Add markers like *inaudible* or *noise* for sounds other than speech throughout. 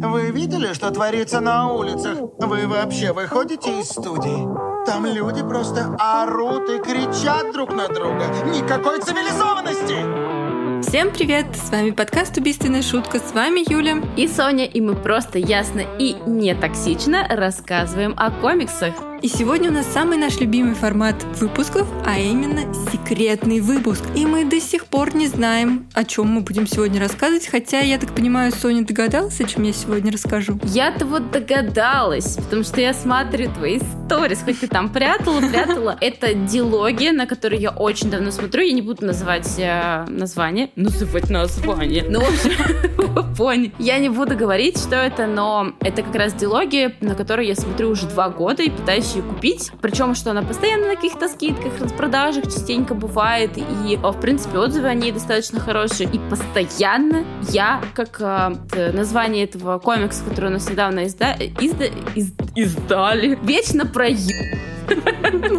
Вы видели, что творится на улицах? Вы вообще выходите из студии? Там люди просто орут и кричат друг на друга. Никакой цивилизованности! Всем привет! С вами подкаст «Убийственная шутка». С вами Юля и Соня, и мы просто ясно и не токсично рассказываем о комиксах. И сегодня у нас самый наш любимый формат выпусков, а именно секретный выпуск. И мы до сих пор не знаем, о чем мы будем сегодня рассказывать, хотя, я так понимаю, Соня догадалась, о чем я сегодня расскажу. Я-то вот догадалась, потому что я смотрю твои сторис, хоть ты там прятала, прятала. *laughs* Это дилогия, на которую я очень давно смотрю, я не буду называть э, название, называть название, ну, в общем, *laughs* понял. Я не буду говорить, что это, но это как раз дилогия, на которую я смотрю уже два года и пытаюсь желающие купить. Причем, что она постоянно на каких-то скидках, распродажах частенько бывает. И, в принципе, отзывы о ней достаточно хорошие. И постоянно я, как э, название этого комикса, который у нас недавно изда... Изда... Из... издали, вечно проеб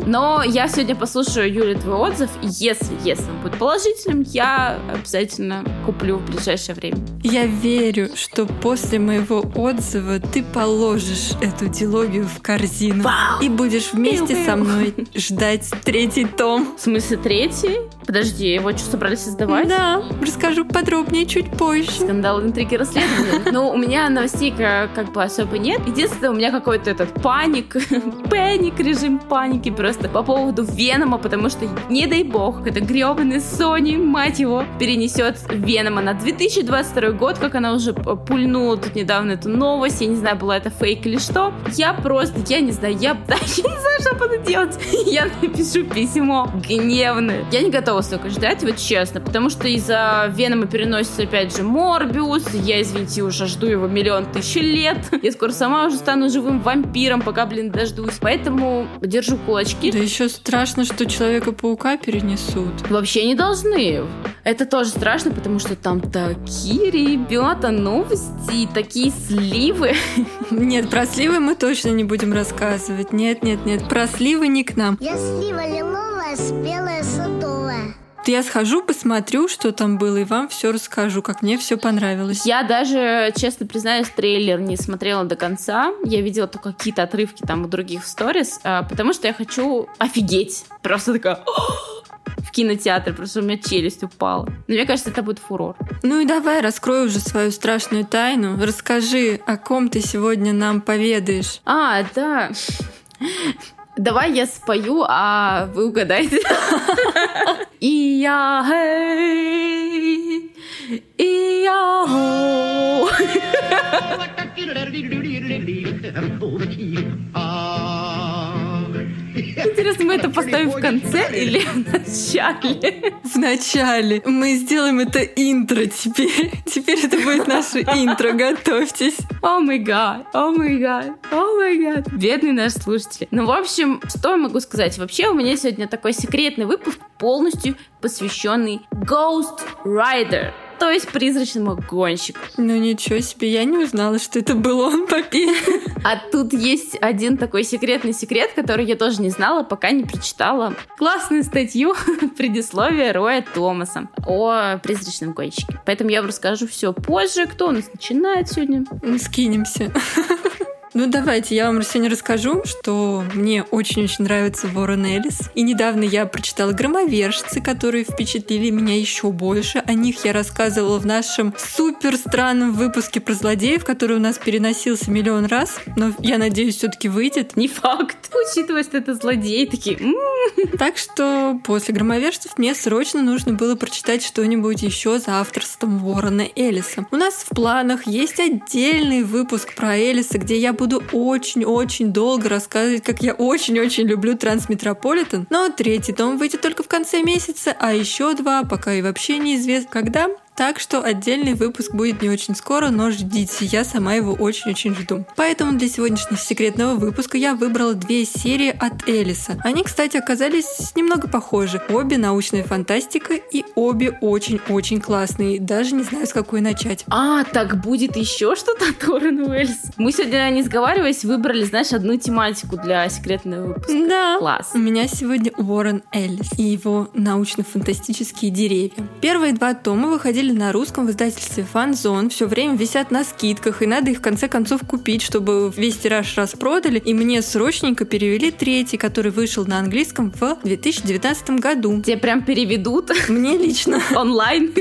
но я сегодня послушаю, Юля, твой отзыв. Если, если он будет положительным, я обязательно куплю в ближайшее время. Я верю, что после моего отзыва ты положишь эту дилогию в корзину Вау! и будешь вместе со мной ждать третий том. В смысле третий? Подожди, его что, собрались создавать? Да, расскажу подробнее чуть позже. Скандал, интриги, расследования. Ну, у меня новостей как, как бы особо нет. Единственное, у меня какой-то этот паник, *laughs* паник режим паники просто по поводу Венома, потому что, не дай бог, это гребаный Sony, мать его, перенесет Венома на 2022 год, как она уже пульнула тут недавно эту новость, я не знаю, была это фейк или что. Я просто, я не знаю, я *laughs* даже не знаю, что буду делать. *laughs* Я напишу письмо гневное. Я не готова столько ждать, вот честно, потому что из-за Венома переносится опять же Морбиус, я, извините, уже жду его миллион тысяч лет. Я скоро сама уже стану живым вампиром, пока, блин, дождусь. Поэтому держу кулачки. Да еще страшно, что Человека-паука перенесут. Вообще не должны. Это тоже страшно, потому что там такие, ребята, новости, такие сливы. *laughs* Нет, про сливы мы точно не будем рассказывать. Нет, нет, нет, про сливы не к нам. Я слива лиловая, спелая садовая я схожу, посмотрю, что там было, и вам все расскажу, как мне все понравилось. Я даже, честно признаюсь, трейлер не смотрела до конца. Я видела только какие-то отрывки там у других сторис, а, потому что я хочу офигеть. Просто такая в кинотеатр, просто у меня челюсть упала. Но мне кажется, это будет фурор. Ну и давай, раскрой уже свою страшную тайну. Расскажи, о ком ты сегодня нам поведаешь. А, да. Давай я спою, а вы угадайте. И я хей, и я хо. Интересно, мы это поставим в конце или *laughs* в начале? В начале. Мы сделаем это интро теперь. Теперь это будет наше интро. Готовьтесь. О май гад, о май гад, о май гад. Бедный наш слушатель. Ну, в общем, что я могу сказать? Вообще, у меня сегодня такой секретный выпуск, полностью посвященный Ghost Rider то есть призрачному гонщику. Ну ничего себе, я не узнала, что это был он по *laughs* А тут есть один такой секретный секрет, который я тоже не знала, пока не прочитала классную статью *laughs* предисловия Роя Томаса о призрачном гонщике. Поэтому я вам расскажу все позже, кто у нас начинает сегодня. Мы скинемся. *laughs* Ну давайте, я вам сегодня расскажу, что мне очень-очень нравится Ворон Элис. И недавно я прочитала «Громовержцы», которые впечатлили меня еще больше. О них я рассказывала в нашем супер странном выпуске про злодеев, который у нас переносился миллион раз. Но я надеюсь, все-таки выйдет. Не факт, учитывая, что это злодеи такие. «М-м-м». Так что после «Громовержцев» мне срочно нужно было прочитать что-нибудь еще за авторством Ворона Элиса. У нас в планах есть отдельный выпуск про Элиса, где я буду очень-очень долго рассказывать, как я очень-очень люблю Трансметрополитен. Но третий том выйдет только в конце месяца, а еще два пока и вообще неизвестно когда. Так что отдельный выпуск будет не очень скоро, но ждите, я сама его очень-очень жду. Поэтому для сегодняшнего секретного выпуска я выбрала две серии от Элиса. Они, кстати, оказались немного похожи. Обе научная фантастика и обе очень-очень классные. Даже не знаю, с какой начать. А, так будет еще что-то *laughs* от Уоррен Уэллс. Мы сегодня, не сговариваясь, выбрали, знаешь, одну тематику для секретного выпуска. Да. Класс. У меня сегодня Уоррен Эллис и его научно-фантастические деревья. Первые два тома выходили выходили на русском в издательстве Фанзон, все время висят на скидках, и надо их в конце концов купить, чтобы весь тираж распродали. И мне срочненько перевели третий, который вышел на английском в 2019 году. Тебе прям переведут Мне лично. онлайн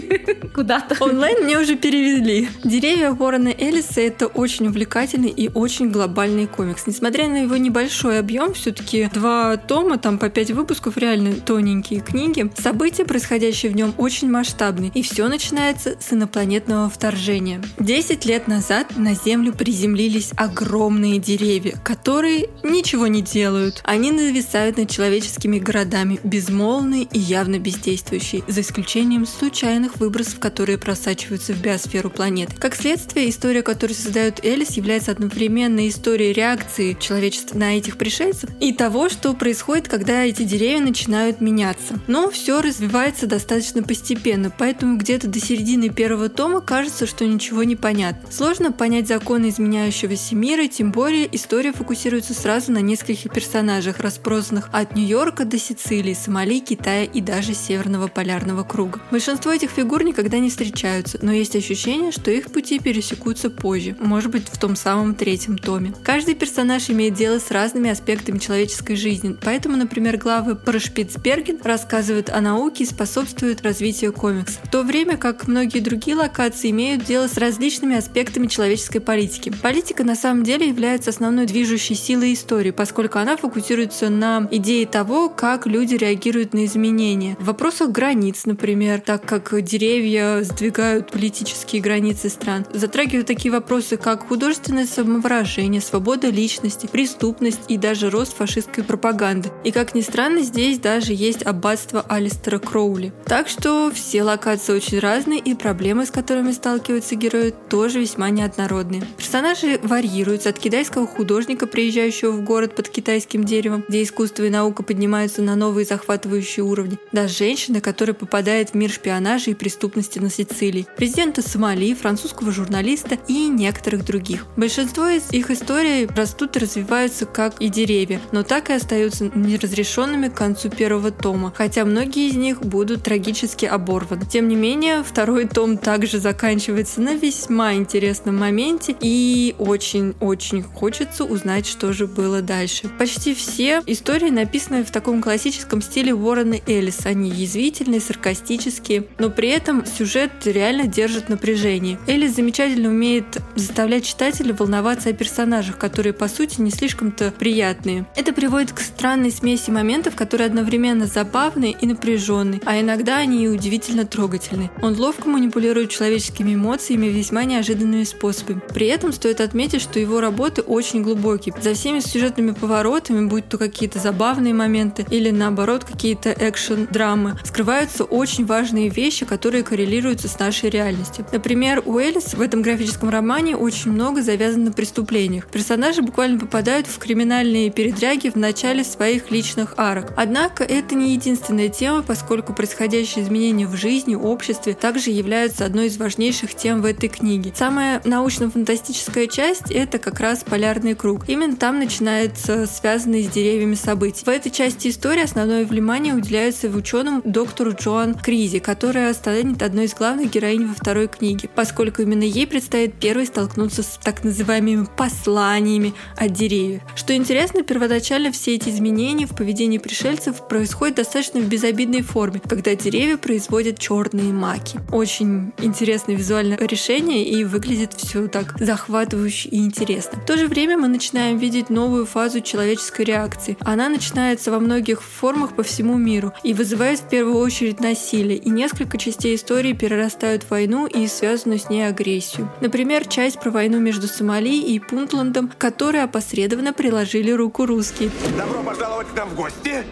куда-то. Онлайн мне уже перевели. «Деревья Уоррена Эллиса» — это очень увлекательный и очень глобальный комикс. Несмотря на его небольшой объем, все-таки два тома, там по пять выпусков, реально тоненькие книги, события, происходящие в нем, очень масштабны. И все начинается с инопланетного вторжения. Десять лет назад на Землю приземлились огромные деревья, которые ничего не делают. Они нависают над человеческими городами, безмолвные и явно бездействующие, за исключением случайных выбросов, которые просачиваются в биосферу планеты. Как следствие, история, которую создает Элис, является одновременно историей реакции человечества на этих пришельцев и того, что происходит, когда эти деревья начинают меняться. Но все развивается достаточно постепенно, поэтому где-то до середины первого тома кажется, что ничего не понятно. Сложно понять законы изменяющегося мира, тем более история фокусируется сразу на нескольких персонажах, распространных от Нью-Йорка до Сицилии, Сомали, Китая и даже Северного полярного круга. Большинство этих фигур никогда не встречаются, но есть ощущение, что их пути пересекутся позже, может быть в том самом третьем томе. Каждый персонаж имеет дело с разными аспектами человеческой жизни, поэтому, например, главы про Шпицберген рассказывают о науке и способствуют развитию комикса, в то время как многие другие локации имеют дело с различными аспектами человеческой политики. Политика на самом деле является основной движущей силой истории, поскольку она фокусируется на идее того, как люди реагируют на изменения. В вопросах границ, например, так как деревья сдвигают политические границы стран, затрагивают такие вопросы, как художественное самовыражение, свобода личности, преступность и даже рост фашистской пропаганды. И как ни странно, здесь даже есть аббатство Алистера Кроули. Так что все локации очень разные, и проблемы, с которыми сталкиваются герои, тоже весьма неоднородные. Персонажи варьируются от китайского художника, приезжающего в город под китайским деревом, где искусство и наука поднимаются на новые захватывающие уровни, до женщины, которая попадает в мир шпионажа и преступности на Сицилии, президента Сомали, французского журналиста и некоторых других. Большинство из их историй растут и развиваются как и деревья, но так и остаются неразрешенными к концу первого тома, хотя многие из них будут трагически оборваны. Тем не менее, второй том также заканчивается на весьма интересном моменте и очень-очень хочется узнать, что же было дальше. Почти все истории написаны в таком классическом стиле Уоррена Эллис. Они язвительные, саркастические, но при этом сюжет реально держит напряжение. Эллис замечательно умеет заставлять читателя волноваться о персонажах, которые по сути не слишком-то приятные. Это приводит к странной смеси моментов, которые одновременно забавные и напряженные, а иногда они и удивительно трогательны. Он ловко манипулирует человеческими эмоциями весьма неожиданными способами. При этом стоит отметить, что его работы очень глубокие. За всеми сюжетными поворотами, будь то какие-то забавные моменты или наоборот какие-то экшен-драмы, скрываются очень важные вещи, которые коррелируются с нашей реальностью. Например, у Элис в этом графическом романе очень много завязано на преступлениях. Персонажи буквально попадают в криминальные передряги в начале своих личных арок. Однако это не единственная тема, поскольку происходящие изменения в жизни, обществе также являются одной из важнейших тем в этой книге. Самая научно-фантастическая часть — это как раз полярный круг. Именно там начинается связанные с деревьями события. В этой части истории основное внимание уделяется ученому доктору Джоан Кризи, которая станет одной из главных героинь во второй книге, поскольку именно ей предстоит первой столкнуться с так называемыми посланиями от деревьев. Что интересно, первоначально все эти изменения в поведении пришельцев происходят достаточно в безобидной форме, когда деревья производят черные маки. Очень интересное визуальное решение и выглядит все так захватывающе и интересно. В то же время мы начинаем видеть новую фазу человеческой реакции. Она начинается во многих формах по всему миру и вызывает в первую очередь насилие, и несколько частей истории перерастают в войну и связанную с ней агрессию. Например, часть про войну между Сомали и Пунтландом, которой опосредованно приложили руку русские. Добро пожаловать к нам в гости.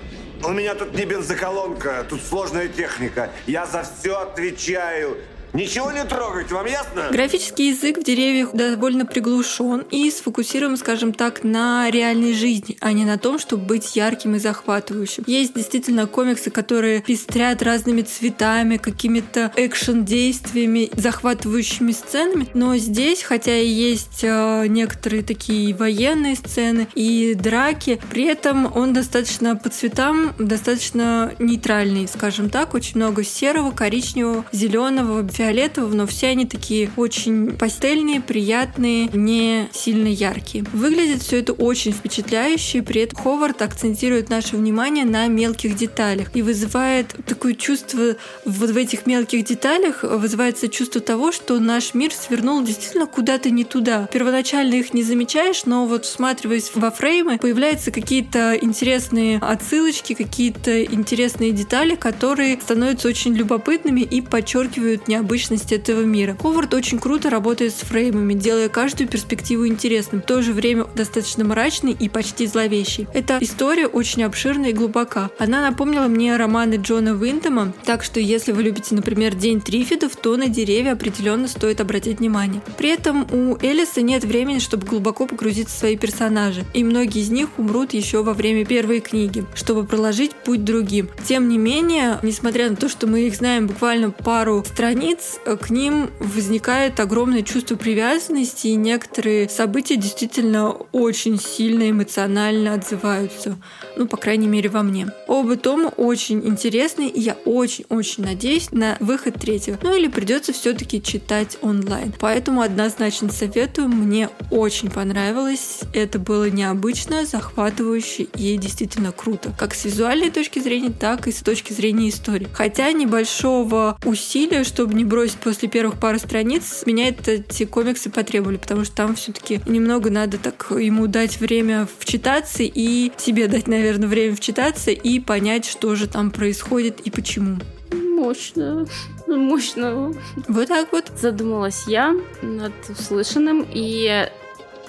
У меня тут не бензоколонка, тут сложная техника. Я за все отвечаю. Ничего не трогать, вам ясно? Графический язык в деревьях довольно приглушен и сфокусирован, скажем так, на реальной жизни, а не на том, чтобы быть ярким и захватывающим. Есть действительно комиксы, которые пестрят разными цветами, какими-то экшен-действиями, захватывающими сценами, но здесь, хотя и есть э, некоторые такие военные сцены и драки, при этом он достаточно по цветам, достаточно нейтральный, скажем так, очень много серого, коричневого, зеленого, фиолетового, но все они такие очень пастельные, приятные, не сильно яркие. Выглядит все это очень впечатляюще, при этом Ховард акцентирует наше внимание на мелких деталях и вызывает такое чувство вот в этих мелких деталях вызывается чувство того, что наш мир свернул действительно куда-то не туда. Первоначально их не замечаешь, но вот всматриваясь во фреймы, появляются какие-то интересные отсылочки, какие-то интересные детали, которые становятся очень любопытными и подчеркивают необычность этого мира. Ховард очень круто работает с фреймами, делая каждую перспективу интересным, в то же время достаточно мрачной и почти зловещей. Эта история очень обширна и глубока. Она напомнила мне романы Джона Винтема, так что если вы любите, например, День Трифидов, то на деревья определенно стоит обратить внимание. При этом у Элиса нет времени, чтобы глубоко погрузиться в свои персонажи, и многие из них умрут еще во время первой книги, чтобы проложить путь другим. Тем не менее, несмотря на то, что мы их знаем буквально пару страниц, к ним возникает огромное чувство привязанности, и некоторые события действительно очень сильно эмоционально отзываются. Ну, по крайней мере, во мне. Оба тома очень интересные, и я очень-очень надеюсь на выход третьего. Ну или придется все-таки читать онлайн. Поэтому однозначно советую. Мне очень понравилось. Это было необычно, захватывающе и действительно круто. Как с визуальной точки зрения, так и с точки зрения истории. Хотя небольшого усилия, чтобы не бросить после первых пары страниц, меня эти комиксы потребовали, потому что там все-таки немного надо так ему дать время вчитаться и себе дать, наверное, время вчитаться и понять, что же там происходит и почему. Мощно. Мощно. Вот так вот. Задумалась я над услышанным, и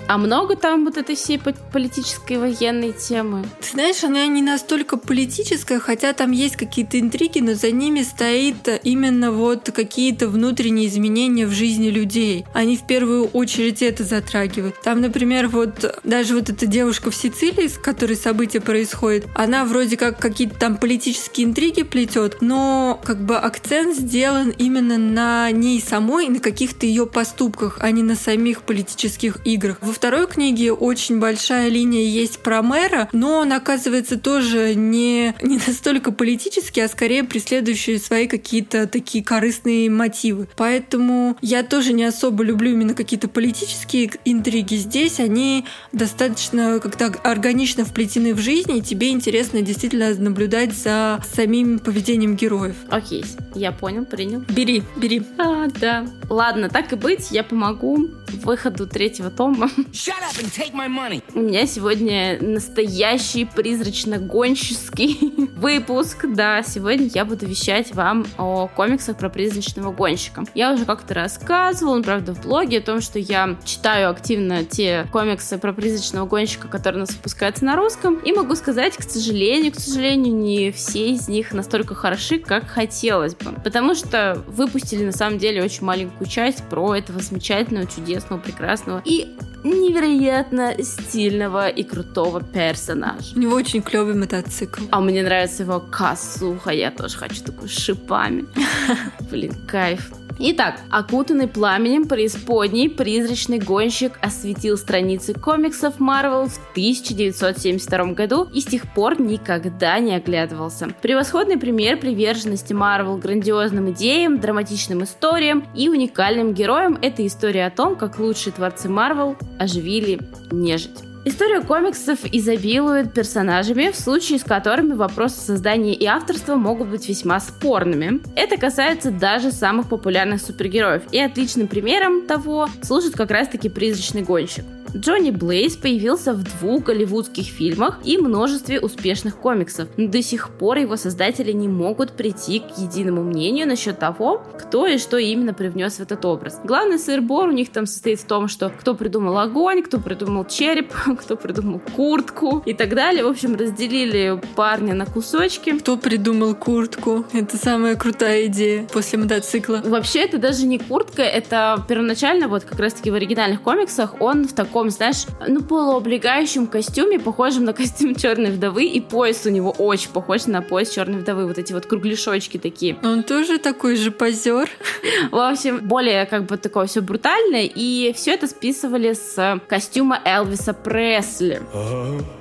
а много там вот этой всей политической военной темы? Ты знаешь, она не настолько политическая, хотя там есть какие-то интриги, но за ними стоит именно вот какие-то внутренние изменения в жизни людей. Они в первую очередь это затрагивают. Там, например, вот даже вот эта девушка в Сицилии, с которой события происходят, она вроде как какие-то там политические интриги плетет, но как бы акцент сделан именно на ней самой, на каких-то ее поступках, а не на самих политических играх. Во второй книге очень большая линия есть про мэра, но он оказывается тоже не, не настолько политический, а скорее преследующий свои какие-то такие корыстные мотивы. Поэтому я тоже не особо люблю именно какие-то политические интриги. Здесь они достаточно как-то органично вплетены в жизнь, и тебе интересно действительно наблюдать за самим поведением героев. Окей, я понял, принял. Бери, бери. А, да. Ладно, так и быть, я помогу выходу третьего тома. У меня сегодня настоящий призрачно-гонческий *laughs* выпуск. Да, сегодня я буду вещать вам о комиксах про призрачного гонщика. Я уже как-то рассказывала, он, правда, в блоге о том, что я читаю активно те комиксы про призрачного гонщика, которые у нас выпускаются на русском. И могу сказать, к сожалению, к сожалению, не все из них настолько хороши, как хотелось бы. Потому что выпустили, на самом деле, очень маленькую часть про этого замечательного, чудесного, прекрасного и невероятно стильного и крутого персонажа. У него очень клевый мотоцикл. А мне нравится его косуха, я тоже хочу такую с шипами. *laughs* Блин, кайф. Итак, окутанный пламенем преисподней, призрачный гонщик осветил страницы комиксов Marvel в 1972 году и с тех пор никогда не оглядывался. Превосходный пример приверженности Marvel грандиозным идеям, драматичным историям и уникальным героям – это история о том, как лучшие творцы Marvel оживили нежить. История комиксов изобилует персонажами, в случае с которыми вопросы создания и авторства могут быть весьма спорными. Это касается даже самых популярных супергероев, и отличным примером того служит как раз-таки «Призрачный гонщик». Джонни Блейз появился в двух голливудских фильмах и множестве успешных комиксов, но до сих пор его создатели не могут прийти к единому мнению насчет того, кто и что именно привнес в этот образ. Главный сыр-бор у них там состоит в том, что кто придумал огонь, кто придумал череп, *laughs* кто придумал куртку и так далее. В общем, разделили парня на кусочки. Кто придумал куртку? Это самая крутая идея после мотоцикла. Вообще, это даже не куртка, это первоначально, вот как раз-таки в оригинальных комиксах, он в таком, знаешь, ну, полуоблегающем костюме, похожем на костюм Черной вдовы, и пояс у него очень похож на пояс Черной вдовы, вот эти вот кругляшочки такие. Он тоже такой же позер. *laughs* В общем, более как бы такое все брутальное, и все это списывали с костюма Элвиса Пресли.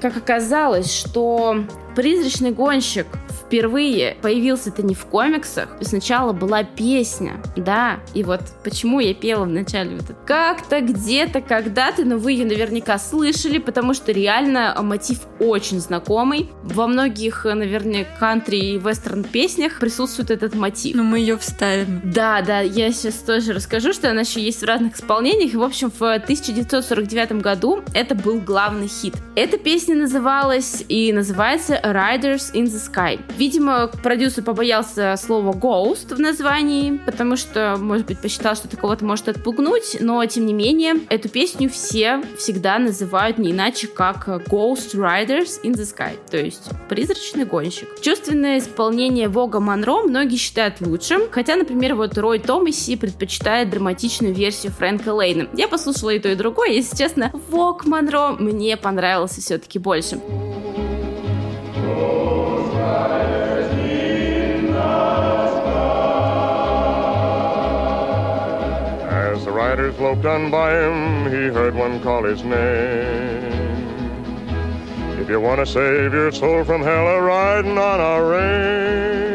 Как оказалось, что призрачный гонщик впервые появился это не в комиксах, сначала была песня, да, и вот почему я пела в начале вот это. Как-то, где-то, когда-то, но вы ее наверняка слышали, потому что реально мотив очень знакомый. Во многих, наверное, кантри и вестерн песнях присутствует этот мотив. Но мы ее вставим. Да, да, я сейчас тоже расскажу, что она еще есть в разных исполнениях. В общем, в 1949 году это был главный хит. Эта песня называлась и называется Riders in the Sky. Видимо, продюсер побоялся слова Ghost в названии, потому что, может быть, посчитал, что такого-то может отпугнуть, но, тем не менее, эту песню все всегда называют не иначе, как Ghost Riders in the Sky, то есть призрачный гонщик. Чувственное исполнение Вога Монро многие считают лучшим, хотя, например, вот Рой Томаси предпочитает драматичную версию Фрэнка Лейна. Я послушала и то, и другое, если честно, Вог Монро мне понравился все-таки больше. As riders loped on by him, he heard one call his name. If you want to save your soul from hell, a riding on a rain.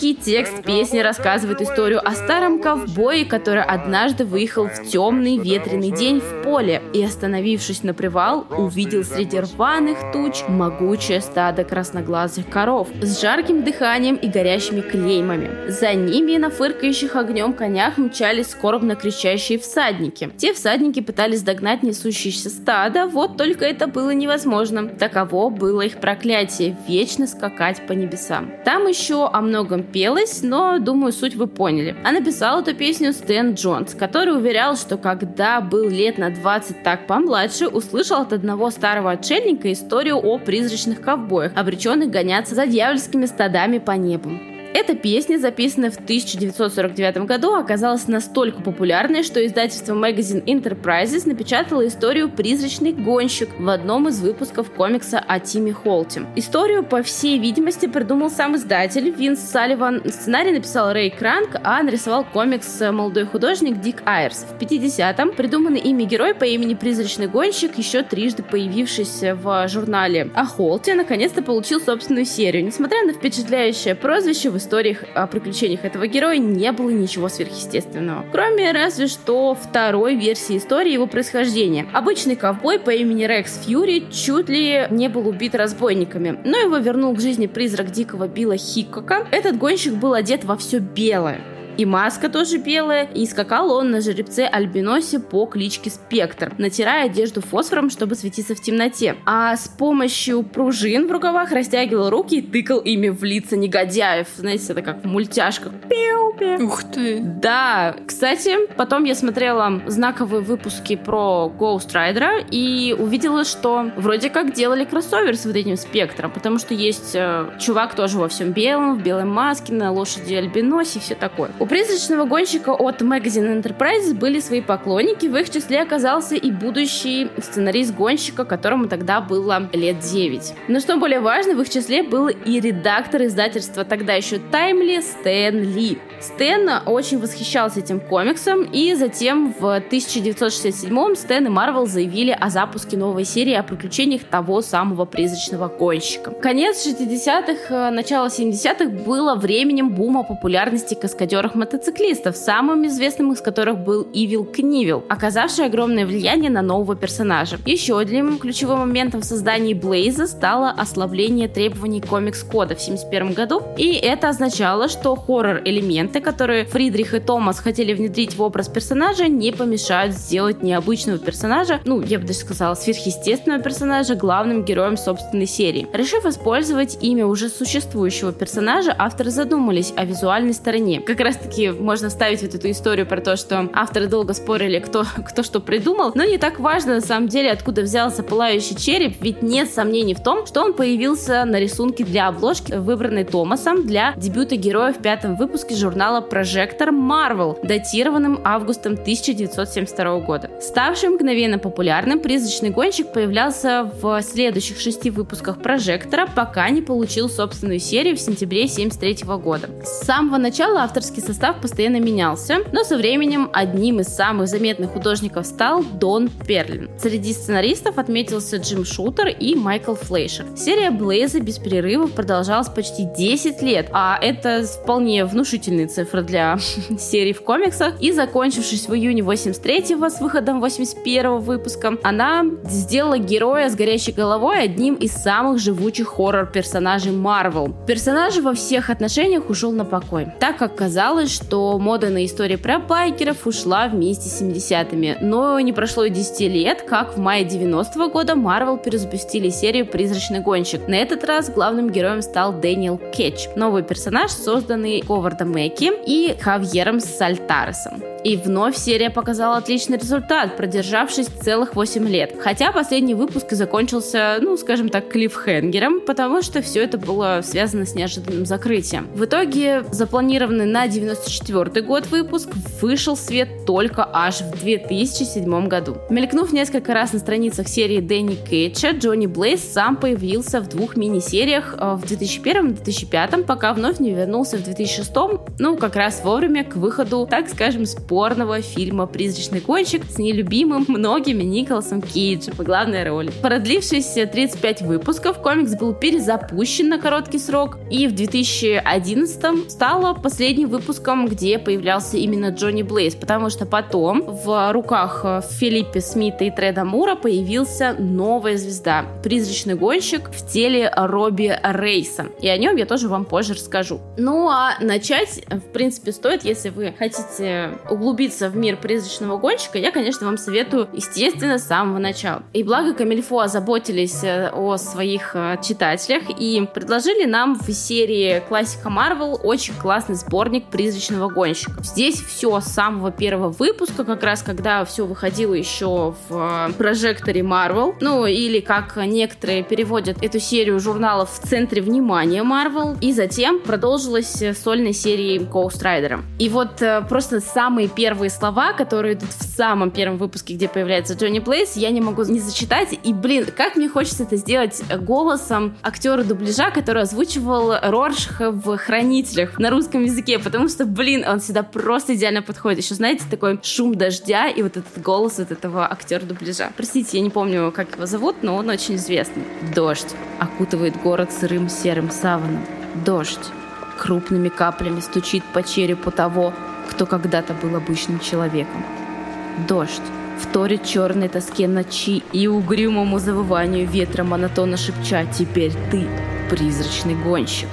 Жуткий текст песни рассказывает историю о старом ковбое, который однажды выехал в темный ветреный день в поле и, остановившись на привал, увидел среди рваных туч могучее стадо красноглазых коров с жарким дыханием и горящими клеймами. За ними на фыркающих огнем конях мчались скорбно кричащие всадники. Те всадники пытались догнать несущееся стадо, вот только это было невозможно. Таково было их проклятие – вечно скакать по небесам. Там еще о многом пелось, но, думаю, суть вы поняли. А написал эту песню Стэн Джонс, который уверял, что когда был лет на 20 так помладше, услышал от одного старого отшельника историю о призрачных ковбоях, обреченных гоняться за дьявольскими стадами по небу. Эта песня, записанная в 1949 году, оказалась настолько популярной, что издательство Magazine Enterprises напечатало историю «Призрачный гонщик» в одном из выпусков комикса о Тиме Холте. Историю, по всей видимости, придумал сам издатель Винс Салливан. Сценарий написал Рэй Кранк, а нарисовал комикс молодой художник Дик Айрс. В 50-м придуманный ими герой по имени Призрачный гонщик, еще трижды появившийся в журнале о Холте, наконец-то получил собственную серию. Несмотря на впечатляющее прозвище, историях о приключениях этого героя не было ничего сверхъестественного. Кроме разве что второй версии истории его происхождения. Обычный ковбой по имени Рекс Фьюри чуть ли не был убит разбойниками, но его вернул к жизни призрак дикого Билла Хиккока. Этот гонщик был одет во все белое. И маска тоже белая, и скакал он на жеребце Альбиносе по кличке Спектр, натирая одежду фосфором, чтобы светиться в темноте. А с помощью пружин в рукавах растягивал руки и тыкал ими в лица негодяев. Знаете, это как в мультяшках. Пиу-пиу. Ух ты. Да, кстати, потом я смотрела знаковые выпуски про Ghost Rider и увидела, что вроде как делали кроссовер с вот этим спектром, потому что есть э, чувак тоже во всем белом, в белой маске, на лошади альбиносе и все такое. У призрачного гонщика от Magazine Enterprise были свои поклонники, в их числе оказался и будущий сценарист гонщика, которому тогда было лет 9. Но что более важно, в их числе был и редактор издательства тогда еще Таймли Стэн Ли. Стэн очень восхищался этим комиксом, и затем в 1967-м Стэн и Марвел заявили о запуске новой серии о приключениях того самого призрачного гонщика. Конец 60-х, начало 70-х было временем бума популярности каскадеров мотоциклистов, самым известным из которых был Ивил Книвил, оказавший огромное влияние на нового персонажа. Еще одним ключевым моментом в создании Блейза стало ослабление требований комикс-кода в 1971 году, и это означало, что хоррор-элементы, которые Фридрих и Томас хотели внедрить в образ персонажа, не помешают сделать необычного персонажа, ну, я бы даже сказала, сверхъестественного персонажа главным героем собственной серии. Решив использовать имя уже существующего персонажа, авторы задумались о визуальной стороне. Как раз таки можно ставить вот эту историю про то, что авторы долго спорили, кто, *laughs* кто что придумал, но не так важно на самом деле, откуда взялся пылающий череп, ведь нет сомнений в том, что он появился на рисунке для обложки, выбранной Томасом для дебюта героя в пятом выпуске журнала Прожектор Marvel, датированным августом 1972 года. Ставший мгновенно популярным, призрачный гонщик появлялся в следующих шести выпусках Прожектора, пока не получил собственную серию в сентябре 1973 года. С самого начала авторский состав постоянно менялся, но со временем одним из самых заметных художников стал Дон Перлин. Среди сценаристов отметился Джим Шутер и Майкл Флейшер. Серия Блейза без перерывов продолжалась почти 10 лет, а это вполне внушительные цифры для *laughs* серий в комиксах. И закончившись в июне 83-го с выходом 81-го выпуска, она сделала героя с горящей головой одним из самых живучих хоррор-персонажей Марвел. Персонаж во всех отношениях ушел на покой, так как казалось, что мода на истории про байкеров ушла вместе с 70-ми. Но не прошло и 10 лет, как в мае 90-го года Марвел перезапустили серию «Призрачный гонщик». На этот раз главным героем стал Дэниел Кетч, новый персонаж, созданный Говардом Мэкки и Хавьером Сальтаресом. И вновь серия показала отличный результат, продержавшись целых 8 лет. Хотя последний выпуск и закончился, ну, скажем так, клиффхенгером, потому что все это было связано с неожиданным закрытием. В итоге запланированный на 94 год выпуск вышел в свет только аж в 2007 году. Мелькнув несколько раз на страницах серии Дэнни Кейтча, Джонни Блейз сам появился в двух мини-сериях э, в 2001 и 2005, пока вновь не вернулся в 2006, ну, как раз вовремя к выходу, так скажем, спорного фильма «Призрачный гонщик» с нелюбимым многими Николасом Кейджем в главной роли. Продлившись 35 выпусков, комикс был перезапущен на короткий срок, и в 2011 стало последним выпуском, где появлялся именно Джонни Блейз, потому что потом в руках Филиппа Смита и Треда Мура появился новая звезда — призрачный гонщик в теле Робби Рейса. И о нем я тоже вам позже расскажу. Ну а начать, в принципе, стоит, если вы хотите углубиться в мир призрачного гонщика, я, конечно, вам советую, естественно, с самого начала. И благо Камильфо озаботились э, о своих э, читателях и предложили нам в серии классика Марвел очень классный сборник призрачного гонщика. Здесь все с самого первого выпуска, как раз когда все выходило еще в э, прожекторе Марвел, ну или как некоторые переводят эту серию журналов в центре внимания Марвел, и затем продолжилась сольной серией Ghost Rider. И вот просто самые первые слова, которые идут в самом первом выпуске, где появляется Джонни Плейс, я не могу не зачитать. И, блин, как мне хочется это сделать голосом актера дубляжа, который озвучивал Роршха в «Хранителях» на русском языке, потому что, блин, он сюда просто идеально подходит. Еще, знаете, такой шум дождя и вот этот голос вот этого актера дубляжа. Простите, я не помню, как его зовут, но он очень известный. Дождь окутывает город сырым серым саваном. Дождь крупными каплями стучит по черепу того, кто когда-то был обычным человеком. Дождь вторит черной тоске ночи и угрюмому завыванию ветра монотонно шепча «Теперь ты призрачный гонщик».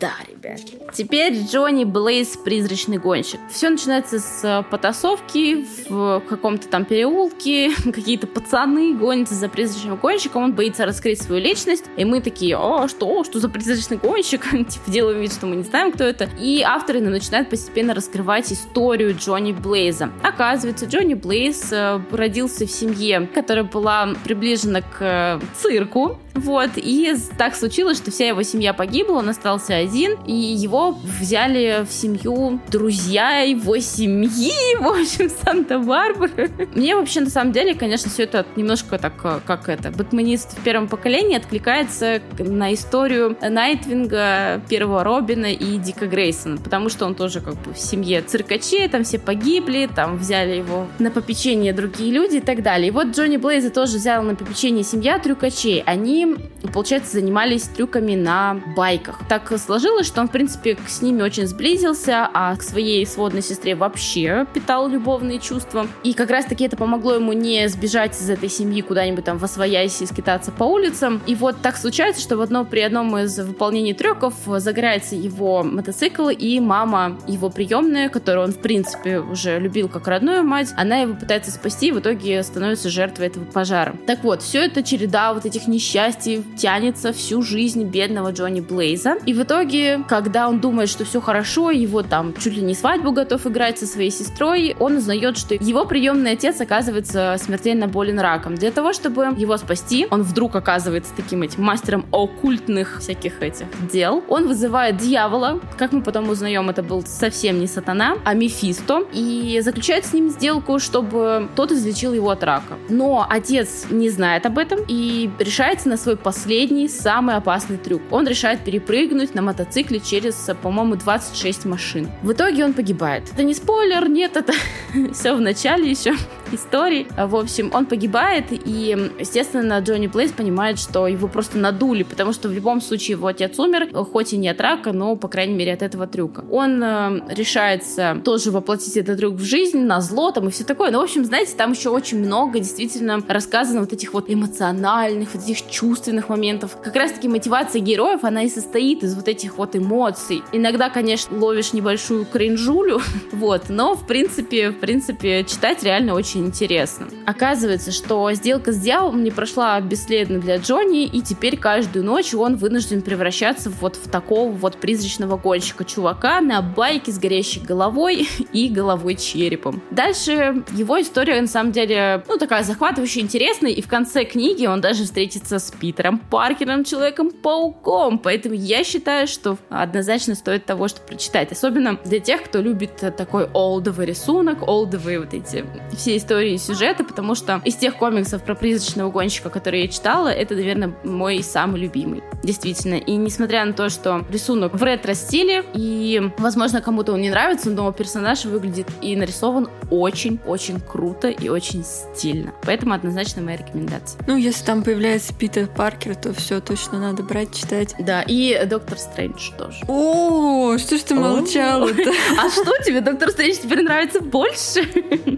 Да, ребят. Теперь Джонни Блейз призрачный гонщик. Все начинается с э, потасовки в каком-то там переулке. *laughs* Какие-то пацаны гонятся за призрачным гонщиком. Он боится раскрыть свою личность. И мы такие, а что? Что за призрачный гонщик? *laughs* типа делаем вид, что мы не знаем, кто это. И авторы начинают постепенно раскрывать историю Джонни Блейза. Оказывается, Джонни Блейз э, родился в семье, которая была приближена к э, цирку. Вот, и так случилось, что вся его семья погибла, он остался один, его взяли в семью друзья его семьи, *laughs* в общем, Санта-Барбара. Мне вообще, на самом деле, конечно, все это немножко так, э, как это, Бэтменист в первом поколении откликается на историю Найтвинга, первого Робина и Дика Грейсона, потому что он тоже как бы в семье циркачей, там все погибли, там взяли его на попечение другие люди и так далее. И вот Джонни Блейза тоже взял на попечение семья трюкачей. Они получается, занимались трюками на байках. Так сложилось, что он, в принципе, с ними очень сблизился, а к своей сводной сестре вообще питал любовные чувства. И как раз-таки это помогло ему не сбежать из этой семьи куда-нибудь там во своясь и скитаться по улицам. И вот так случается, что в одно, при одном из выполнений трюков загорается его мотоцикл, и мама его приемная, которую он, в принципе, уже любил как родную мать, она его пытается спасти, и в итоге становится жертвой этого пожара. Так вот, все это череда вот этих несчастий, тянется всю жизнь бедного Джонни Блейза. И в итоге, когда он думает, что все хорошо, его там чуть ли не свадьбу готов играть со своей сестрой, он узнает, что его приемный отец оказывается смертельно болен раком. Для того, чтобы его спасти, он вдруг оказывается таким этим мастером оккультных всяких этих дел. Он вызывает дьявола, как мы потом узнаем, это был совсем не сатана, а Мефисто, и заключает с ним сделку, чтобы тот излечил его от рака. Но отец не знает об этом и решается на свой последний, самый опасный трюк. Он решает перепрыгнуть на мотоцикле через, по-моему, 26 машин. В итоге он погибает. Это не спойлер, нет, это *laughs* все в начале еще истории. В общем, он погибает, и, естественно, Джонни Плейс понимает, что его просто надули, потому что в любом случае его отец умер, хоть и не от рака, но, по крайней мере, от этого трюка. Он э, решается тоже воплотить этот трюк в жизнь, на зло там и все такое. Но, в общем, знаете, там еще очень много действительно рассказано вот этих вот эмоциональных, вот этих чувственных моментов. Как раз-таки мотивация героев, она и состоит из вот этих вот эмоций. Иногда, конечно, ловишь небольшую кринжулю, *laughs* вот, но, в принципе, в принципе, читать реально очень интересно. Оказывается, что сделка с дьяволом не прошла бесследно для Джонни, и теперь каждую ночь он вынужден превращаться вот в такого вот призрачного гонщика чувака на байке с горящей головой *laughs* и головой черепом. Дальше его история, на самом деле, ну, такая захватывающая, интересная, и в конце книги он даже встретится с Питером Паркером, Человеком-пауком, поэтому я считаю, что однозначно стоит того, чтобы прочитать, особенно для тех, кто любит такой олдовый рисунок, олдовые вот эти все истории и сюжеты, потому что из тех комиксов про призрачного гонщика, которые я читала, это, наверное, мой самый любимый. Действительно. И несмотря на то, что рисунок в ретро-стиле, и, возможно, кому-то он не нравится, но персонаж выглядит и нарисован очень-очень круто и очень стильно. Поэтому однозначно моя рекомендация. Ну, если там появляется Питер Паркер, то все точно надо брать, читать. Да, и Доктор Стрэндж тоже. О, что ж ты молчала-то? *laughs* А что тебе, Доктор Стрэндж, теперь нравится больше?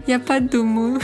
Я 嗯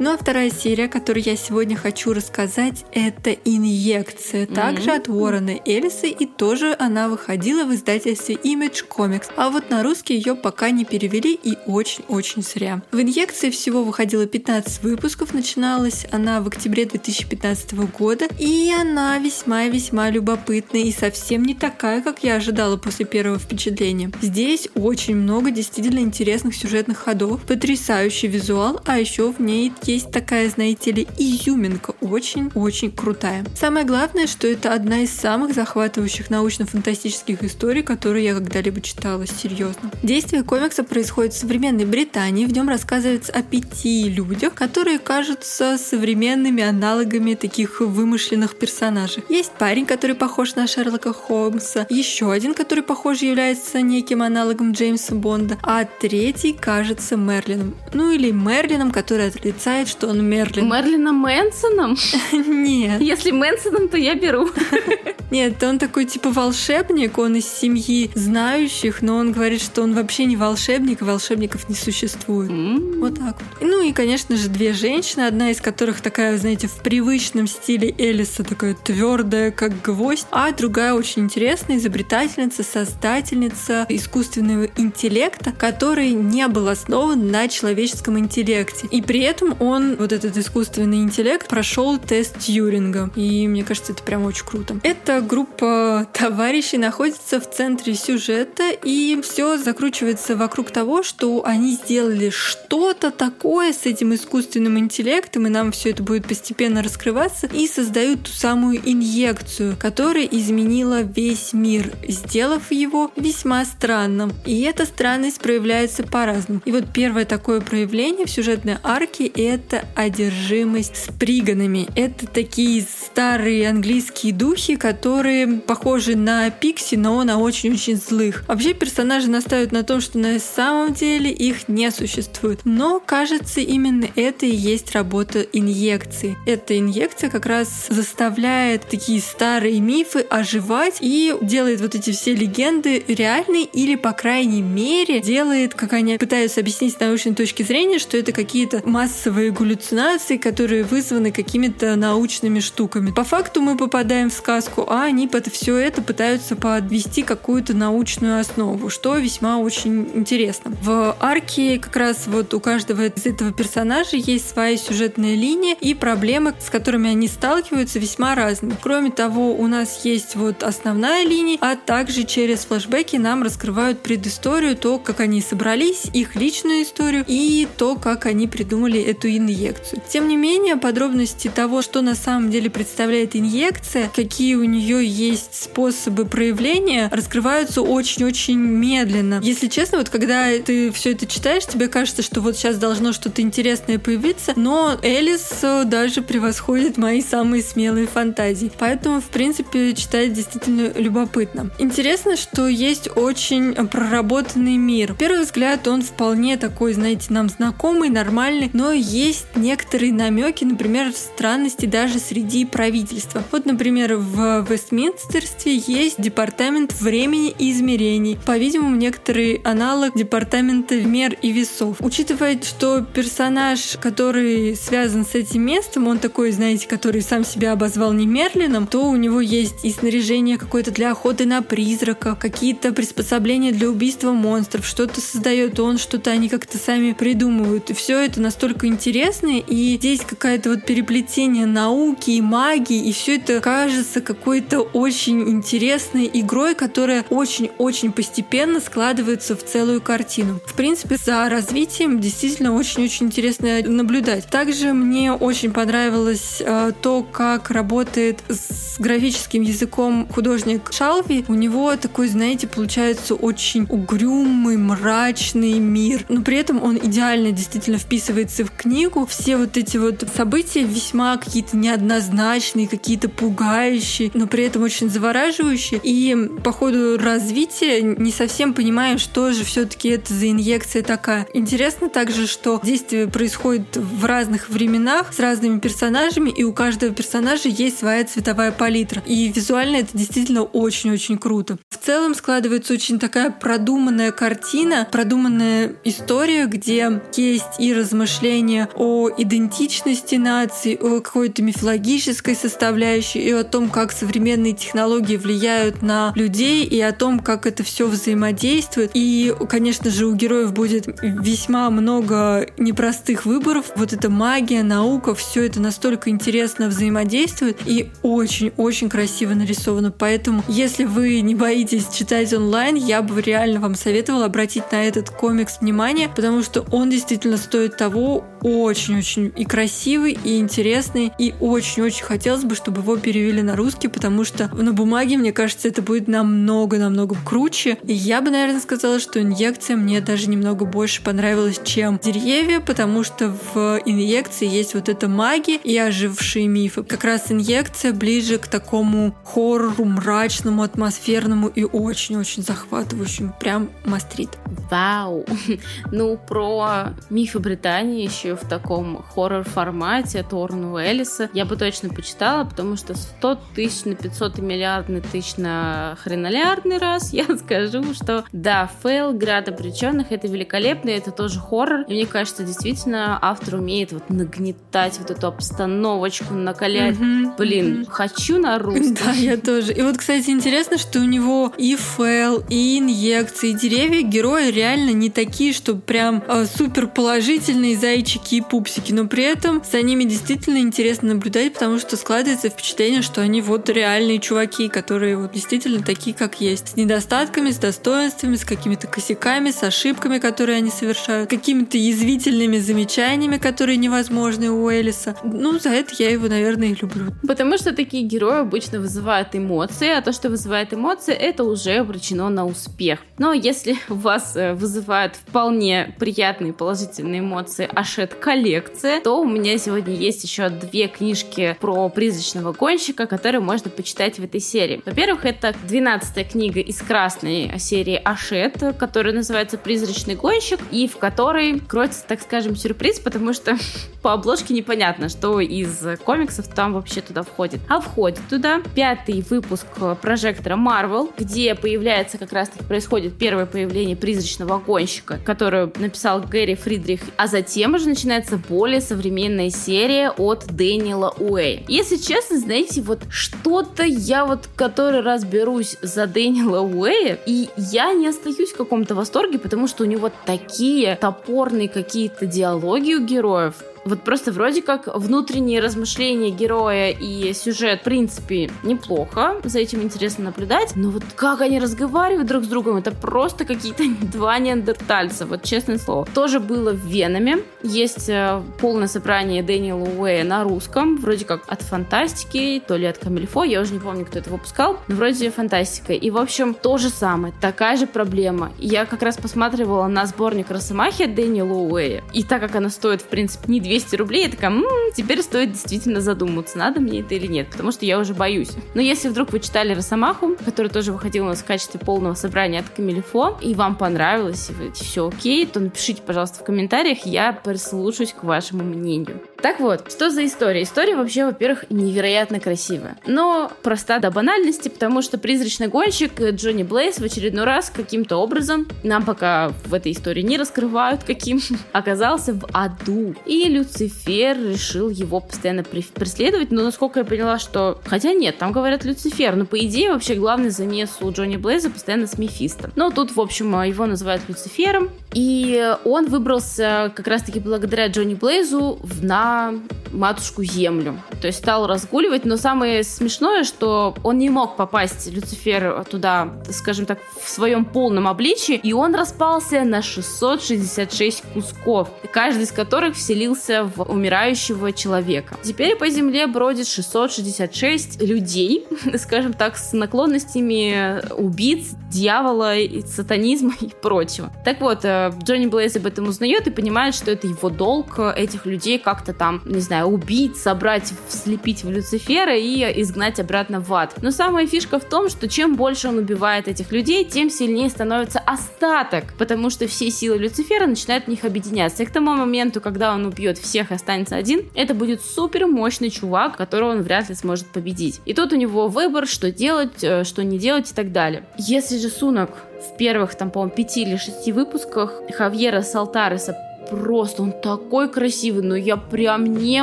Ну а вторая серия, которую я сегодня хочу рассказать, это «Инъекция», также mm-hmm. от Уоррена Эллиса, и тоже она выходила в издательстве Image Comics. А вот на русский ее пока не перевели, и очень-очень зря. В «Инъекции» всего выходило 15 выпусков, начиналась она в октябре 2015 года, и она весьма-весьма любопытная и совсем не такая, как я ожидала после первого впечатления. Здесь очень много действительно интересных сюжетных ходов, потрясающий визуал, а еще в ней есть такая, знаете ли, изюминка, очень-очень крутая. Самое главное, что это одна из самых захватывающих научно-фантастических историй, которые я когда-либо читала, серьезно. Действие комикса происходит в современной Британии, в нем рассказывается о пяти людях, которые кажутся современными аналогами таких вымышленных персонажей. Есть парень, который похож на Шерлока Холмса, еще один, который, похоже, является неким аналогом Джеймса Бонда, а третий кажется Мерлином. Ну или Мерлином, который отрицает считает, что он Мерлин. Мерлином Мэнсоном? *laughs* Нет. Если Мэнсоном, то я беру. *laughs* Нет, он такой типа волшебник, он из семьи знающих, но он говорит, что он вообще не волшебник, и волшебников не существует. Mm. Вот так вот. Ну и, конечно же, две женщины, одна из которых такая, знаете, в привычном стиле Элиса, такая твердая, как гвоздь, а другая очень интересная, изобретательница, создательница искусственного интеллекта, который не был основан на человеческом интеллекте. И при этом он, вот этот искусственный интеллект, прошел тест Тьюринга. И мне кажется, это прям очень круто. Это группа товарищей находится в центре сюжета, и все закручивается вокруг того, что они сделали что-то такое с этим искусственным интеллектом, и нам все это будет постепенно раскрываться, и создают ту самую инъекцию, которая изменила весь мир, сделав его весьма странным. И эта странность проявляется по-разному. И вот первое такое проявление в сюжетной арке — это одержимость с приганами. Это такие старые английские духи, которые похожи на Пикси, но на очень-очень злых. Вообще персонажи настаивают на том, что на самом деле их не существует. Но, кажется, именно это и есть работа инъекции. Эта инъекция как раз заставляет такие старые мифы оживать и делает вот эти все легенды реальной или, по крайней мере, делает, как они пытаются объяснить с научной точки зрения, что это какие-то массовые галлюцинации, которые вызваны какими-то научными штуками. По факту мы попадаем в сказку, а они под все это пытаются подвести какую-то научную основу, что весьма очень интересно. В арке как раз вот у каждого из этого персонажа есть своя сюжетная линия и проблемы, с которыми они сталкиваются, весьма разные. Кроме того, у нас есть вот основная линия, а также через флешбеки нам раскрывают предысторию, то, как они собрались, их личную историю и то, как они придумали эту инъекцию. Тем не менее, подробности того, что на самом деле представляет инъекция, какие у нее есть способы проявления, раскрываются очень-очень медленно. Если честно, вот когда ты все это читаешь, тебе кажется, что вот сейчас должно что-то интересное появиться, но Элис э, даже превосходит мои самые смелые фантазии. Поэтому, в принципе, читать действительно любопытно. Интересно, что есть очень проработанный мир. Первый взгляд, он вполне такой, знаете, нам знакомый, нормальный, но есть некоторые намеки, например, странности даже среди правительства. Вот, например, в Вестминстерстве есть департамент времени и измерений. По-видимому, некоторый аналог департамента мер и весов. Учитывая, что персонаж, который связан с этим местом, он такой, знаете, который сам себя обозвал не Мерлином, то у него есть и снаряжение какое-то для охоты на призраков, какие-то приспособления для убийства монстров, что-то создает он, что-то они как-то сами придумывают. И все это настолько интересно, и здесь какая-то вот переплетение науки и магии, и все это кажется какой-то очень интересной игрой, которая очень-очень постепенно складывается в целую картину. В принципе, за развитием действительно очень-очень интересно наблюдать. Также мне очень понравилось э, то, как работает с графическим языком художник Шалви. У него такой, знаете, получается очень угрюмый, мрачный мир. Но при этом он идеально действительно вписывается в книгу. Все вот эти вот события весьма какие-то неоднозначные, какие-то пугающие, но при этом очень завораживающие. И по ходу развития не совсем понимаем, что же все-таки это за инъекция такая. Интересно также, что действие происходит в разных временах с разными персонажами, и у каждого персонажа есть своя цветовая палитра. И визуально это действительно очень-очень круто. В целом складывается очень такая продуманная картина, продуманная история, где есть и размышления о идентичности нации, о какой-то мифологической составляющей, и о том, как современные технологии влияют на людей, и о том, как это все взаимодействует. И, конечно же, у героев будет весьма много непростых выборов. Вот эта магия, наука, все это настолько интересно взаимодействует и очень-очень красиво нарисовано. Поэтому, если вы не боитесь читать онлайн, я бы реально вам советовала обратить на этот комикс внимание, потому что он действительно стоит того, очень-очень и красивый, и интересный, и очень-очень хотелось бы, чтобы его перевели на русский, потому что на бумаге, мне кажется, это будет намного-намного круче. И я бы, наверное, сказала, что инъекция мне даже немного больше понравилась, чем деревья, потому что в инъекции есть вот эта магия и ожившие мифы. Как раз инъекция ближе к такому хоррору, мрачному, атмосферному и очень-очень захватывающему. Прям must read. Вау! *laughs* Ну, про мифы Британии еще в таком хоррор-формате Торну Элиса я бы точно почитала, потому что 100 тысяч на 500 миллиардный тысяч на хренолярдный раз я *laughs* скажу, что да, фейл, град обреченных это великолепно, это тоже хоррор. И мне кажется, действительно, автор умеет вот нагнетать вот эту обстановочку, накалять. Мгм, Блин, мгм. хочу на *laughs* русском. Да, я тоже. И вот, кстати, интересно, что у него и фэл, и инъекции, и деревья герои реально не такие, что прям э, супер положительные зайчики и пупсики, но при этом за ними действительно интересно наблюдать, потому что складывается впечатление, что они вот реальные чуваки, которые вот действительно такие, как есть. С недостатками, с достоинствами, с какими-то косяками, с ошибками, которые они совершают, какими-то язвительными замечаниями, которые невозможны у Элиса. Ну, за это я его, наверное, и люблю. Потому что такие герои обычно вызывают эмоции, а то, что вызывает эмоции, это уже обречено на успех. Но если *laughs* вас э, вызывают вполне приятные положительные эмоции Ашет коллекция, то у меня сегодня есть еще две книжки про призрачного гонщика, которые можно почитать в этой серии. Во-первых, это 12 книга из красной серии Ашет, которая называется «Призрачный гонщик», и в которой кроется, так скажем, сюрприз, потому что *laughs* по обложке непонятно, что из комиксов там вообще туда входит. А входит туда пятый выпуск прожектора Marvel, где появляется как раз таки происходит первое появление призрачного гонщика, которую написал Гэри Фридрих, а затем уже начинается более современная серия от Дэниела Уэя. Если честно, знаете, вот что-то я вот который раз берусь за Дэниела Уэя, и я не остаюсь в каком-то восторге, потому что у него такие топорные какие-то диалоги у героев, Вот просто вроде как внутренние размышления героя и сюжет, в принципе, неплохо. За этим интересно наблюдать. Но вот как они разговаривают друг с другом, это просто какие-то *laughs* два неандертальца, вот честное слово. Тоже было в Веноме. Есть э, полное собрание Дэниела Уэя на русском, вроде как от фантастики, то ли от Камильфо, я уже не помню, кто это выпускал, но вроде фантастика. И, в общем, то же самое, такая же проблема. Я как раз посматривала на сборник Росомахи от Дэниела Уэя, и так как она стоит, в принципе, не 200 рублей, я такая, м-м, теперь стоит действительно задуматься, надо мне это или нет, потому что я уже боюсь. Но если вдруг вы читали Росомаху, который тоже выходил у нас в качестве полного собрания от Камильфо, и вам понравилось, и вы все окей, то напишите, пожалуйста, в комментариях, я прислушаюсь к вашему мнению. Так вот, что за история? История вообще, во-первых, невероятно красивая, но проста до банальности, потому что призрачный гонщик Джонни Блейз в очередной раз каким-то образом, нам пока в этой истории не раскрывают каким, *laughs* оказался в аду. И Люцифер решил его постоянно преследовать, но насколько я поняла, что... Хотя нет, там говорят Люцифер, но по идее вообще главный замес у Джонни Блейза постоянно с Мефисто. Но тут, в общем, его называют Люцифером, и он выбрался как раз-таки благодаря Джонни Блейзу на матушку Землю. То есть стал разгуливать, но самое смешное, что он не мог попасть, Люцифер, туда, скажем так, в своем полном обличии, и он распался на 666 кусков, каждый из которых вселился в умирающего человека. Теперь по земле бродит 666 людей, *laughs* скажем так, с наклонностями убийц, дьявола, и сатанизма и прочего. Так вот, э, Джонни Блейз об этом узнает и понимает, что это его долг этих людей как-то там, не знаю, убить, собрать, слепить в Люцифера и изгнать обратно в ад. Но самая фишка в том, что чем больше он убивает этих людей, тем сильнее становится остаток, потому что все силы Люцифера начинают в них объединяться. И к тому моменту, когда он убьет всех останется один, это будет супер мощный чувак, которого он вряд ли сможет победить. И тут у него выбор, что делать, э, что не делать и так далее. Если же Сунок в первых, там, по-моему, пяти или шести выпусках Хавьера Салтареса просто, он такой красивый, но я прям не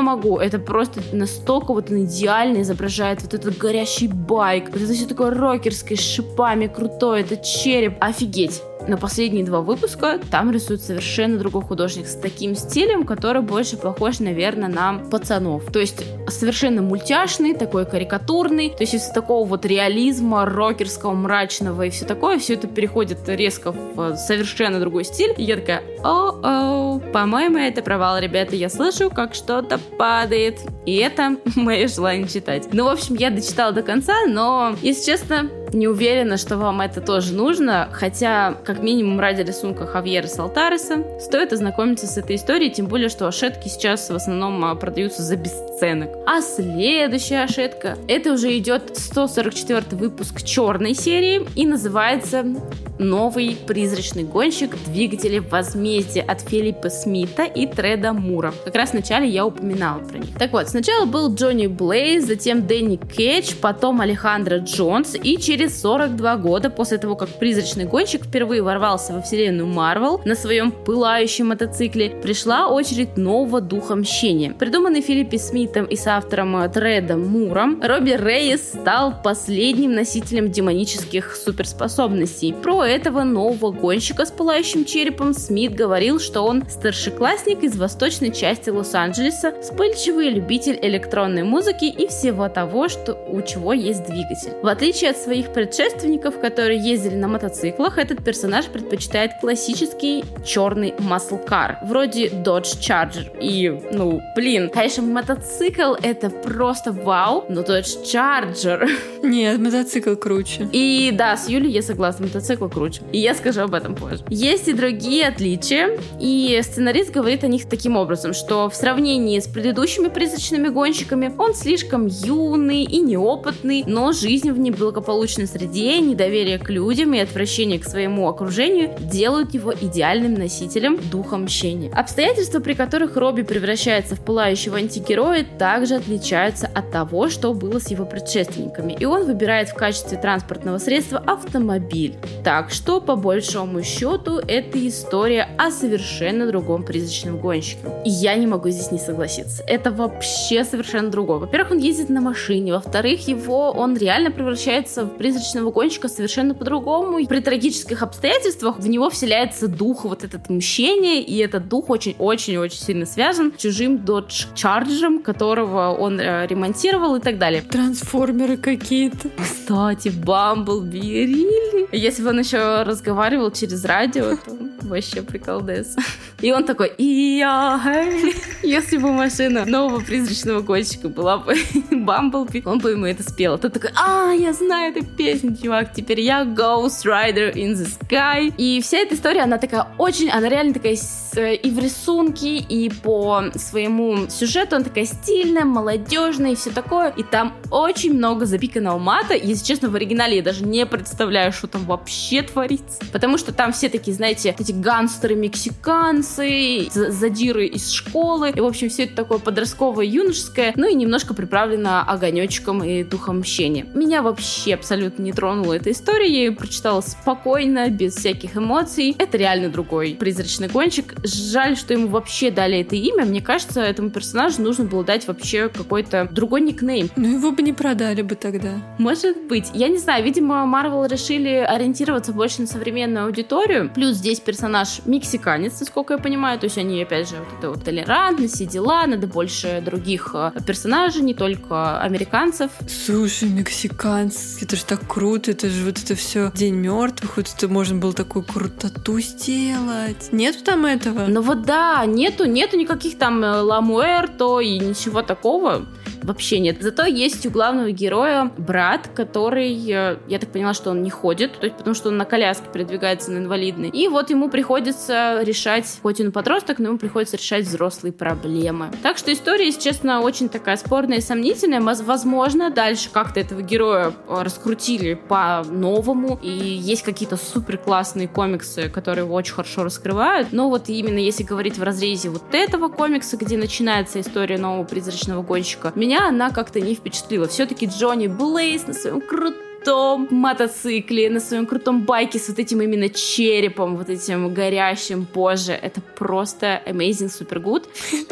могу. Это просто настолько вот он идеально изображает вот этот горящий байк. Вот это все такое рокерское, с шипами, крутое, это череп. Офигеть. Но последние два выпуска там рисует совершенно другой художник с таким стилем, который больше похож, наверное, на пацанов. То есть совершенно мультяшный, такой карикатурный. То есть из такого вот реализма, рокерского, мрачного и все такое, все это переходит резко в совершенно другой стиль. И я такая, о-о, по-моему, это провал, ребята. Я слышу, как что-то падает. И это *laughs* мое желание читать. Ну, в общем, я дочитала до конца, но, если честно, не уверена, что вам это тоже нужно, хотя, как минимум, ради рисунка Хавьера Салтареса стоит ознакомиться с этой историей, тем более, что ошетки сейчас в основном а, продаются за бесценок. А следующая ошетка, это уже идет 144 выпуск черной серии и называется «Новый призрачный гонщик двигатели возмездия» от Филиппа Смита и Треда Мура. Как раз вначале я упоминала про них. Так вот, сначала был Джонни Блейз, затем Дэнни Кетч, потом Алехандро Джонс и через через 42 года после того, как призрачный гонщик впервые ворвался во вселенную Марвел на своем пылающем мотоцикле, пришла очередь нового духа мщения. Придуманный Филиппи Смитом и соавтором Тредом Муром, Робби Рейс стал последним носителем демонических суперспособностей. Про этого нового гонщика с пылающим черепом Смит говорил, что он старшеклассник из восточной части Лос-Анджелеса, вспыльчивый любитель электронной музыки и всего того, что у чего есть двигатель. В отличие от своих предшественников, которые ездили на мотоциклах, этот персонаж предпочитает классический черный маслкар, вроде Dodge Charger. И, ну, блин, конечно, мотоцикл это просто вау, но Dodge Charger... Нет, мотоцикл круче. И да, с Юлей я согласна, мотоцикл круче. И я скажу об этом позже. Есть и другие отличия, и сценарист говорит о них таким образом, что в сравнении с предыдущими призрачными гонщиками он слишком юный и неопытный, но жизнь в неблагополучной среде, недоверие к людям и отвращение к своему окружению делают его идеальным носителем духа мщения. Обстоятельства, при которых Робби превращается в пылающего антигероя, также отличаются от того, что было с его предшественниками, и он выбирает в качестве транспортного средства автомобиль. Так что по большому счету это история о совершенно другом призрачном гонщике. И я не могу здесь не согласиться. Это вообще совершенно другое. Во-первых, он ездит на машине. Во-вторых, его он реально превращается в призрачного гонщика совершенно по-другому. При трагических обстоятельствах в него вселяется дух вот этот мщения, и этот дух очень-очень-очень сильно связан с чужим Dodge Charger, которого он э, ремонтировал и так далее. Трансформеры какие-то. Кстати, Бамблби, Рилли. Если бы он еще разговаривал через радио, то вообще приколдес. И он такой, и я, *laughs* если бы машина нового призрачного гонщика была бы *laughs* Бамблби, он бы ему это спел. Тот такой, а, я знаю эту песню, чувак, теперь я Ghost Rider in the Sky. И вся эта история, она такая очень, она реально такая и в рисунке, и по своему сюжету, она такая стильная, молодежная и все такое. И там очень много запиканного мата. Если честно, в оригинале я даже не представляю, что там вообще творится. Потому что там все такие, знаете, эти гангстеры мексиканцы, задиры из школы. И, в общем, все это такое подростковое, юношеское. Ну и немножко приправлено огонечком и духом мщения. Меня вообще абсолютно не тронула эта история. Я ее прочитала спокойно, без всяких эмоций. Это реально другой призрачный гонщик. Жаль, что ему вообще дали это имя. Мне кажется, этому персонажу нужно было дать вообще какой-то другой никнейм. Ну его бы не продали бы тогда. Может быть. Я не знаю, видимо, Марвел решили ориентироваться больше на современную аудиторию. Плюс здесь персонаж мексиканец, насколько я понимаю. То есть они, опять же, вот это вот толерантность, все дела, надо больше других э, персонажей, не только американцев. Слушай, мексиканцы, это же так круто, это же вот это все День мертвых, вот это можно было такую крутоту сделать. Нету там этого? Ну вот да, нету, нету никаких там э, ламуэрто и ничего такого такого вообще нет. Зато есть у главного героя брат, который, э, я так поняла, что он не ходит, то есть потому что он на коляске передвигается на инвалидной. И вот ему приходится решать, хоть он подросток, но ему приходится решать взрослые проблемы. Так что история, если честно, очень такая спорная и сомнительная. Возможно, дальше как-то этого героя э, раскрутили по-новому, и есть какие-то супер классные комиксы, которые его очень хорошо раскрывают. Но вот именно если говорить в разрезе вот этого комикса, где начинается история нового призрачного гонщика, меня меня она как-то не впечатлила. Все-таки Джонни Блейз на своем крутом мотоцикле, на своем крутом байке с вот этим именно черепом, вот этим горящим позже. Это просто amazing, super *laughs* good.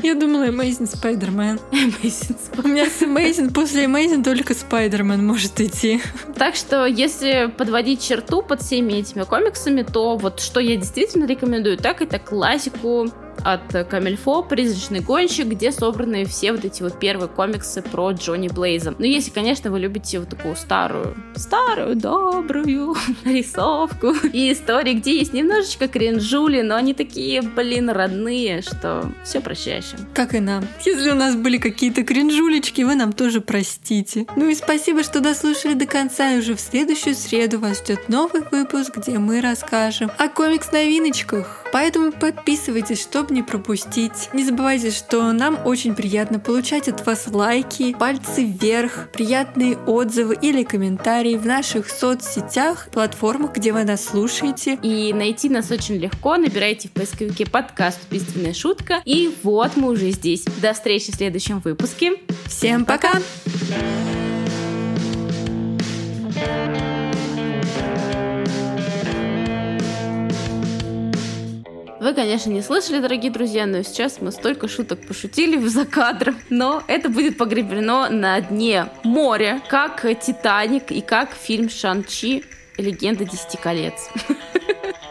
Я думала amazing Spider-Man. Amazing. У меня с amazing, после amazing только Spider-Man может идти. Так что, если подводить черту под всеми этими комиксами, то вот что я действительно рекомендую, так это классику от Камильфо «Призрачный гонщик», где собраны все вот эти вот первые комиксы про Джонни Блейза. Ну, если, конечно, вы любите вот такую старую, старую, добрую *laughs* рисовку и истории, где есть немножечко кринжули, но они такие, блин, родные, что все прощающе. Как и нам. Если у нас были какие-то кринжулечки, вы нам тоже простите. Ну и спасибо, что дослушали до конца, и уже в следующую среду вас ждет новый выпуск, где мы расскажем о комикс-новиночках. Поэтому подписывайтесь, чтобы не пропустить. Не забывайте, что нам очень приятно получать от вас лайки, пальцы вверх, приятные отзывы или комментарии в наших соцсетях, платформах, где вы нас слушаете. И найти нас очень легко. Набирайте в поисковике подкаст «Убийственная шутка». И вот мы уже здесь. До встречи в следующем выпуске. Всем пока! пока! Вы, конечно, не слышали, дорогие друзья, но сейчас мы столько шуток пошутили за кадром. Но это будет погребено на дне моря, как «Титаник» и как фильм «Шан-Чи. Легенда Десяти колец». *laughs*